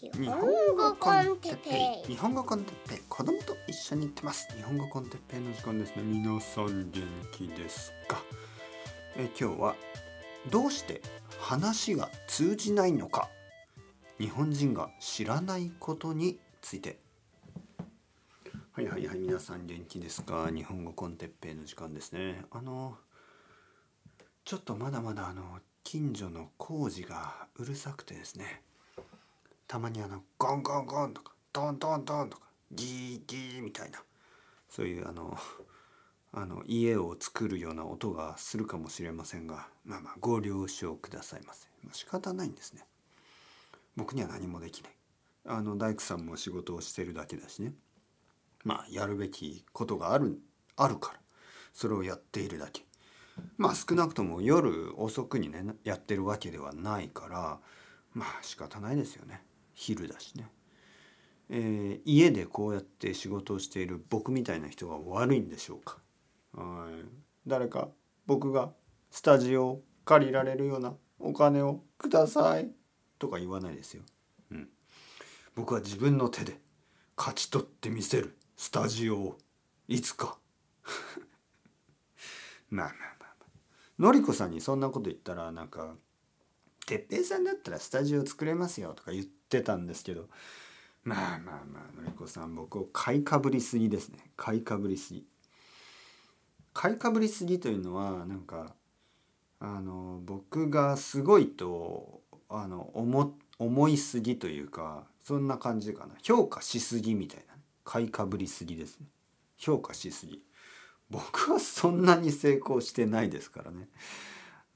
日本語コンテッペイ。日本語コンテッペイ。子供と一緒に行ってます。日本語コンテッペイの時間ですね。皆さん元気ですか？え今日はどうして話が通じないのか？日本人が知らないことについて。はいはいはい。皆さん元気ですか？日本語コンテッペイの時間ですね。あのちょっとまだまだあの近所の工事がうるさくてですね。たまにあのゴンゴンゴンとかトントントンとかギーギーみたいなそういうあのあの家を作るような音がするかもしれませんがまあまあご了承くださいませ、まあ、仕方ないんですね。僕には何もできない。あの大工さんも仕事をしてるだけだしね。まあやるべきことがあるあるからそれをやっているだけ。まあ少なくとも夜遅くにねやってるわけではないからまあ仕方ないですよね。昼だしね、えー、家でこうやって仕事をしている僕みたいな人が悪いんでしょうか？はい。誰か僕がスタジオを借りられるようなお金をくださいとか言わないですよ、うん、僕は自分の手で勝ち取ってみせるスタジオをいつか。まあまあまあまあ。のりこさんにそんなこと言ったらなんか「哲平さんだったらスタジオ作れますよ」とか言ってたんですけどまあまあまあのりこさん僕を買いかぶりすぎですね。買いかぶりすぎ。買いかぶりすぎというのはなんかあの僕がすごいとあの思思いすぎというかそんな感じかな。評価しすぎみたいな、買いかぶりすぎですね。評価しすぎ。僕はそんなに成功してないですからね。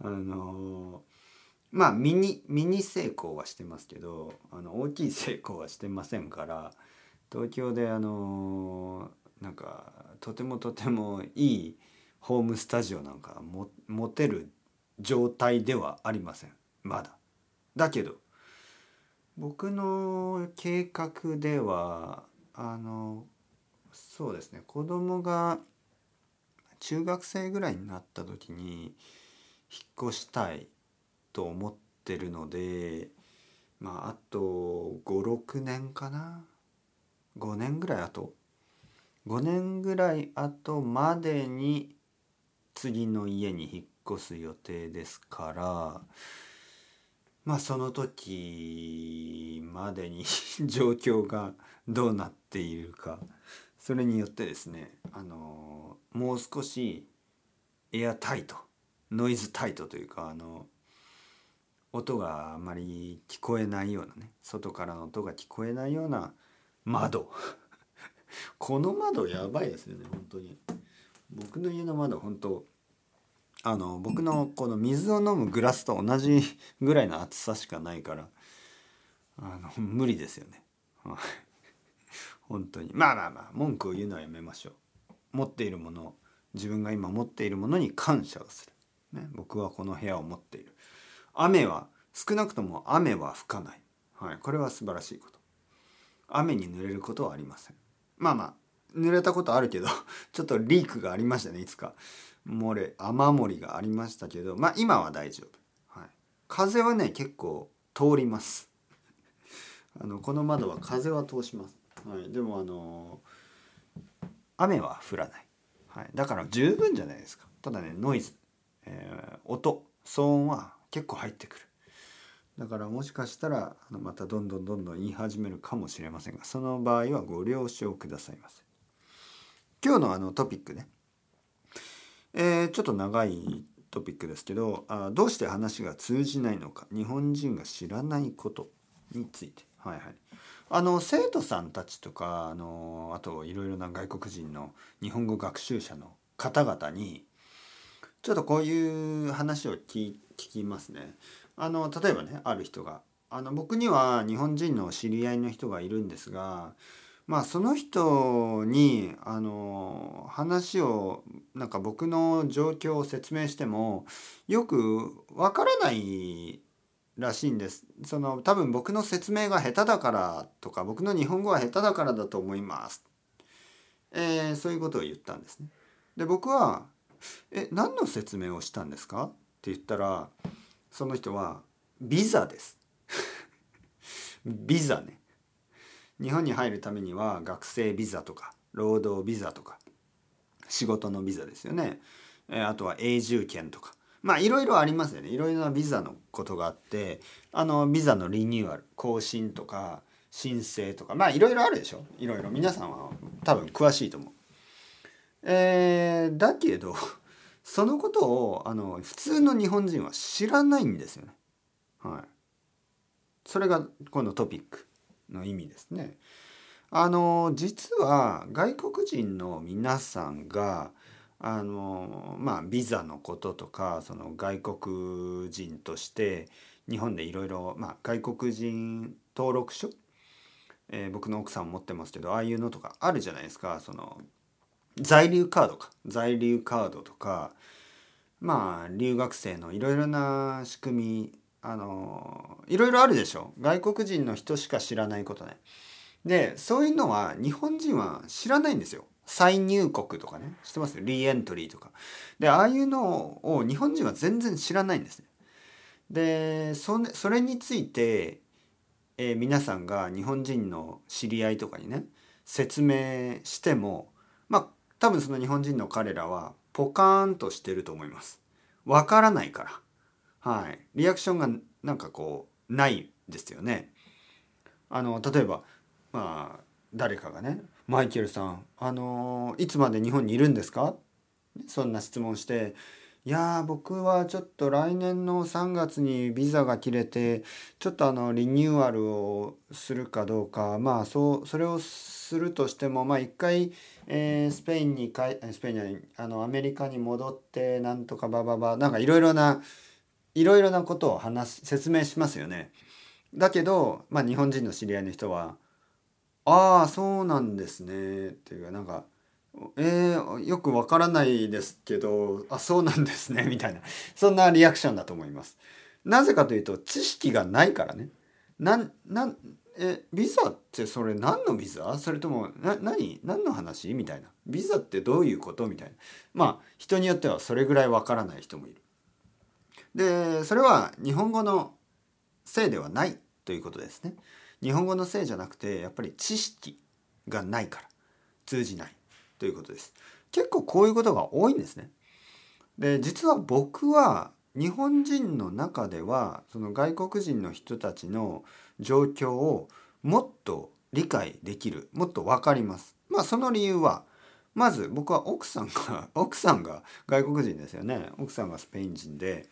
あのまあミニミニ成功はしてますけどあの大きい成功はしてませんから東京であのなんかとてもとてもいいホームスタジオなんかも持てる状態ではありませんまだ。だけど僕の計画ではあのそうですね子供が中学生ぐらいになった時に引っ越したいと思ってるのでまああと56年かな？5年ぐらいあと？5年ぐらい後までに次の家に引っ越す予定ですからまあその時までに 状況がどうなっているかそれによってですねあのもう少しエアタイトノイズタイトというかあの音があまり聞こえないようなね外からの音が聞こえないような窓。この窓やばいですよね本当に。僕の家の窓本当あの僕のこの水を飲むグラスと同じぐらいの厚さしかないからあの無理ですよね。本当に。まあまあまあ文句を言うのはやめましょう。持っているもの自分が今持っているものに感謝をする、ね、僕はこの部屋を持っている。雨は少なくとも雨は吹かない、はい、これは素晴らしいこと。雨に濡れることはありません。まあまあ濡れたことあるけど ちょっとリークがありましたねいつか。漏れ雨漏りがありましたけどまあ今は大丈夫、はい、風はね結構通ります。あのこの窓は風は通します、はい、でもあの雨は降らない、はい、だから十分じゃないですか。ただねノイズ、えー、音。騒音は結構入ってくる。だからもしかしたらあのまたどんどんどんどん言い始めるかもしれませんがその場合はご了承くださいませ。今日のあのトピックね。えー、ちょっと長いトピックですけどあどうして話が通じないのか日本人が知らないことについて。はいはい。あの生徒さんたちとかあのあといろいろな外国人の日本語学習者の方々にちょっとこういう話を聞聞きますね。あの例えばねある人があの僕には日本人の知り合いの人がいるんですがまあその人にあの話をなんか僕の状況を説明してもよくわからないらしいんです。その多分僕の説明が下手だからとか僕の日本語は下手だからだと思います。えー、そういうことを言ったんですね。で僕はえ何の説明をしたんですか?」言ったらその人は「ビザです」ビザね。日本に入るためには学生ビザとか労働ビザとか仕事のビザですよね、えあとは永住権とか。まあいろいろありますよね。いろいろなビザのことがあってあのビザのリニューアル更新とか申請とかまあいろいろあるでしょ。いろいろ。皆さんは多分詳しいと思う。えー、だけどそのことをあの普通の日本人は知らないんですよね。はい。それがこのトピックの意味ですね。あの実は外国人の皆さんがあのまあビザのこととかその外国人として日本でいろいろ外国人登録書、えー、僕の奥さん持ってますけどああいうのとかあるじゃないですかその在留カードか在留カードとかまあ留学生のいろいろな仕組みあのいろいろあるでしょ外国人の人しか知らないことね。でそういうのは日本人は知らないんですよ。再入国とかね知ってます？リエントリーとか。でああいうのを日本人は全然知らないんですね。でそれそれについて、えー、皆さんが日本人の知り合いとかにね説明してもまあ多分その日本人の彼らはポカーンとしてると思います。わからないから。はい。リアクションがなんかこう、ないですよね。あの、例えば、まあ、誰かがね、マイケルさん、あのいつまで日本にいるんですか？そんな質問して、いや僕はちょっと来年の3月にビザが切れてちょっとあのリニューアルをするかどうかまあそうそれをするとしてもまあ一回、えー、スペインにかいスペインにあのアメリカに戻ってなんとかばばばなんかいろいろないろいろなことを話す説明しますよね。だけど、まあ、日本人の知り合いの人は「ああそうなんですね」っていうかなんか「えー、よくわからないですけどあそうなんですね」みたいな。そんなリアクションだと思います。なぜかというと知識がないからね。なんなんえビザってそれ何のビザ？それともな何？何の話？みたいな。ビザってどういうこと？みたいな。まあ人によってはそれぐらいわからない人もいる。でそれは日本語のせいではないということですね。日本語のせいじゃなくてやっぱり知識がないから。通じない。ということです。結構こういうことが多いんですね。で実は僕は日本人の中ではその外国人の人たちの状況をもっと理解できるもっと分かります。まあその理由はまず僕は奥さんが 奥さんが外国人ですよね奥さんがスペイン人で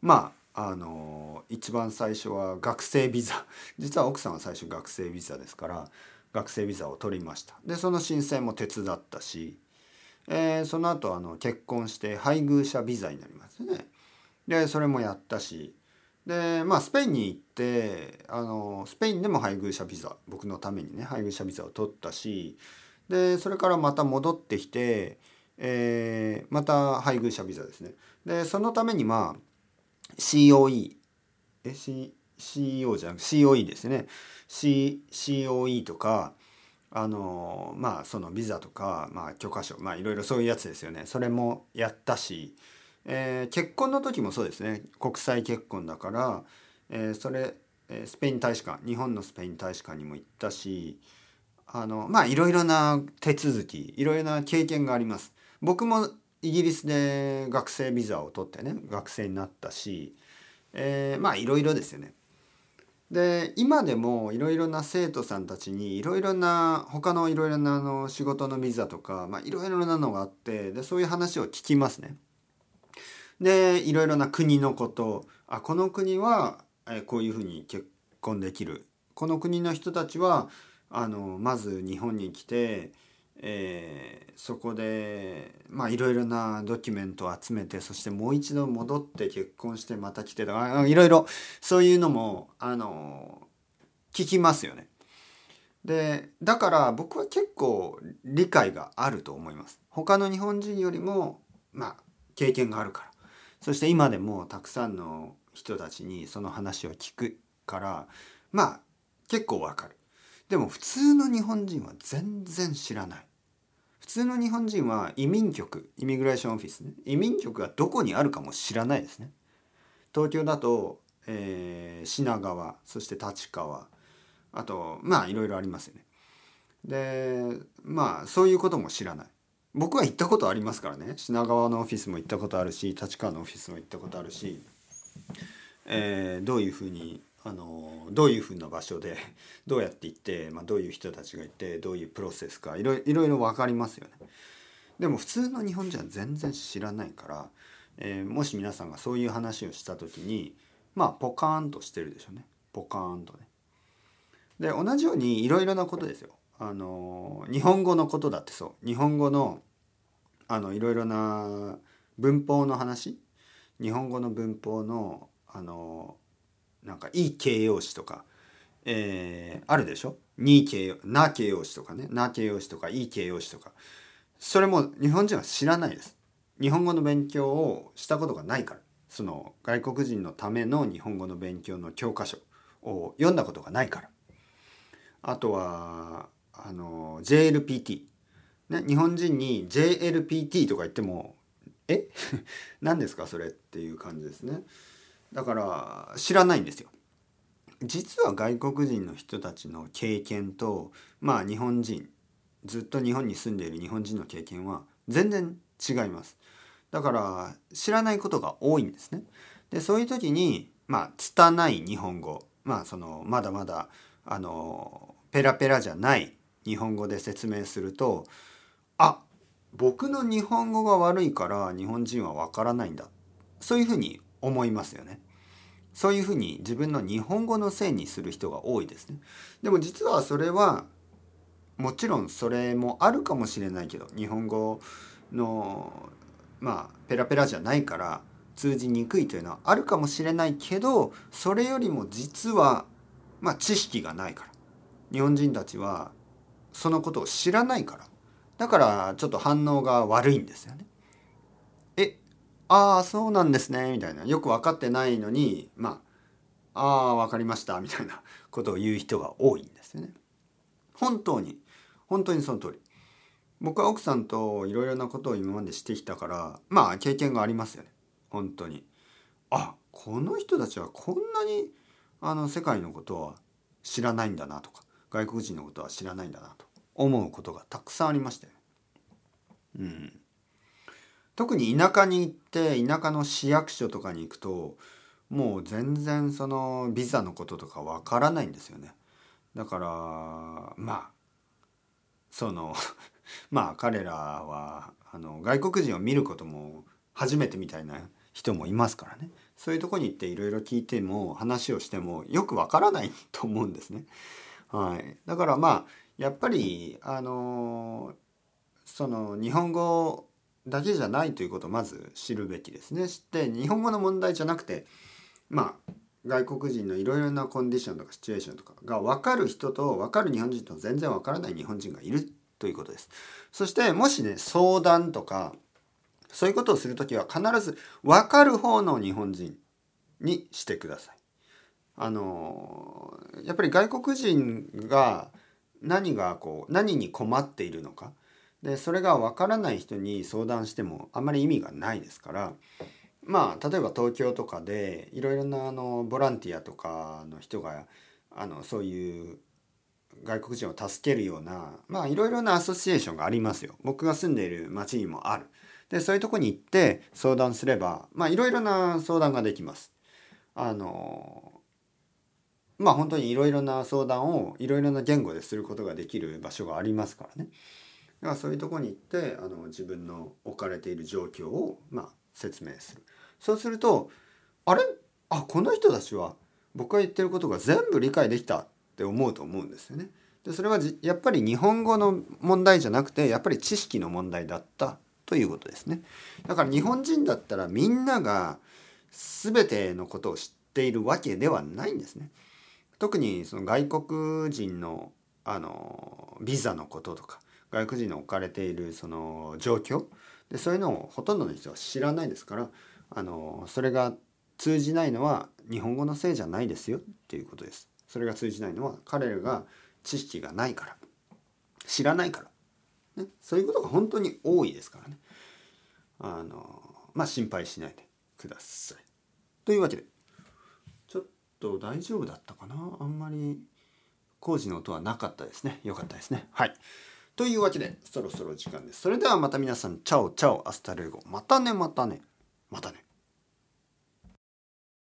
まああの一番最初は学生ビザ実は奥さんは最初学生ビザですから学生ビザを取りました。でその申請も手伝ったし、えー、その後あの結婚して配偶者ビザになりますね。でそれもやったしでまあスペインに行ってあのスペインでも配偶者ビザ僕のためにね配偶者ビザを取ったしでそれからまた戻ってきて、えー、また配偶者ビザですね。でそのためにまあ COE え C CEO じゃなく COE ですね、C、COE とかあのまあそのビザとか、まあ、許可証まあいろいろそういうやつですよねそれもやったし、えー、結婚の時もそうですね国際結婚だから、えー、それスペイン大使館日本のスペイン大使館にも行ったしあのまあいろいろな手続きいろいろな経験があります。僕もイギリスで学生ビザを取ってね学生になったし、えー、まあいろいろですよね。で今でもいろいろな生徒さんたちにいろいろな他のいろいろなあの仕事のビザとかいろいろなのがあってでそういう話を聞きますね。でいろいろな国のことあこの国はえこういうふうに結婚できるこの国の人たちはあのまず日本に来てえー、そこでまあいろいろなドキュメントを集めてそしてもう一度戻って結婚してまた来てとかいろいろそういうのもあの聞きますよね。でだから僕は結構理解があると思います。他の日本人よりもまあ経験があるからそして今でもたくさんの人たちにその話を聞くからまあ結構わかる。でも普通の日本人は全然知らない。普通の日本人は移民局イミグレーションオフィスね移民局がどこにあるかも知らないですね。東京だと、えー、品川そして立川、あとまあいろいろありますよね。でまあそういうことも知らない。僕は行ったことありますからね品川のオフィスも行ったことあるし立川のオフィスも行ったことあるし、えー、どういうふうにあのどういうふうな場所で どうやって行って、まあ、どういう人たちがいてどういうプロセスかいろいろ分かりますよね。でも普通の日本人は全然知らないから、えー、もし皆さんがそういう話をした時にまあポカーンとしてるでしょうねポカーンとね。で同じようにいろいろなことですよ。あの日本語のことだってそう日本語のあのいろいろな文法の話日本語の文法のあのなんかいい形容詞とか、えー、あるでしょ？に形容な形容詞とかね。な形容詞とかいい形容詞とか。それも日本人は知らないです。日本語の勉強をしたことがないから。その外国人のための日本語の勉強の教科書を読んだことがないから。あとはあの JLPT ね、日本人に JLPT とか言ってもえ？何ですかそれっていう感じですね。だから知らないんですよ。実は外国人の人たちの経験とまあ日本人ずっと日本に住んでいる日本人の経験は全然違います。だから知らないことが多いんですね。でそういう時にまあ拙い日本語まあそのまだまだあのペラペラじゃない日本語で説明するとあ僕の日本語が悪いから日本人はわからないんだ。そういうふうに思いますよね。そういうふうに自分の日本語のせいにする人が多いですね。でも実はそれはもちろんそれもあるかもしれないけど日本語のまあペラペラじゃないから通じにくいというのはあるかもしれないけどそれよりも実はまあ知識がないから日本人たちはそのことを知らないからだからちょっと反応が悪いんですよね。ああそうなんですねみたいなよく分かってないのにまあああ分かりましたみたいなことを言う人が多いんですよね。本当に本当にその通り。僕は奥さんといろいろなことを今までしてきたからまあ経験がありますよね本当に。あこの人たちはこんなにあの世界のことは知らないんだなとか外国人のことは知らないんだなと思うことがたくさんありましたよ。うん、特に田舎に行って田舎の市役所とかに行くともう全然そのビザのこととかわからないんですよね。だからまあその まあ彼らはあの外国人を見ることも初めてみたいな人もいますからねそういうとこに行っていろいろ聞いても話をしてもよくわからないと思うんですね。はい、だからまあやっぱりあのその日本語だけじゃないということをまず知るべきですね。知って日本語の問題じゃなくてまあ外国人のいろいろなコンディションとかシチュエーションとかが分かる人と分かる日本人と全然分からない日本人がいるということです。そしてもしね相談とかそういうことをする時は必ず分かる方の日本人にしてください。あのやっぱり外国人が何がこう何に困っているのかでそれが分からない人に相談してもあんまり意味がないですからまあ例えば東京とかでいろいろなあのボランティアとかの人があのそういう外国人を助けるようなまあいろいろなアソシエーションがありますよ。僕が住んでいる町にもある。でそういうとこに行って相談すればまあいろいろな相談ができます。あのまあ本当にいろいろな相談をいろいろな言語ですることができる場所がありますからね。だからそういうとこに行ってあの自分の置かれている状況をまあ説明する。そうするとあれ？あこの人たちは僕が言ってることが全部理解できたって思うと思うんですよね。でそれはやっぱり日本語の問題じゃなくてやっぱり知識の問題だったということですね。だから日本人だったらみんなが全てのことを知っているわけではないんですね。特にその外国人のあのビザのこととか外国人の置かれているその状況。でそういうのをほとんどの人は知らないですからあのそれが通じないのは日本語のせいじゃないですよっていうことです。それが通じないのは彼らが知識がないから。知らないから、ね、そういうことが本当に多いですからね。あのまあ心配しないでください。というわけでちょっと大丈夫だったかな。あんまり工事の音はなかったですね。よかったですね。はい。というわけでそろそろ時間です。それではまた皆さん ciao ciao hasta luego。またねまたね。またね。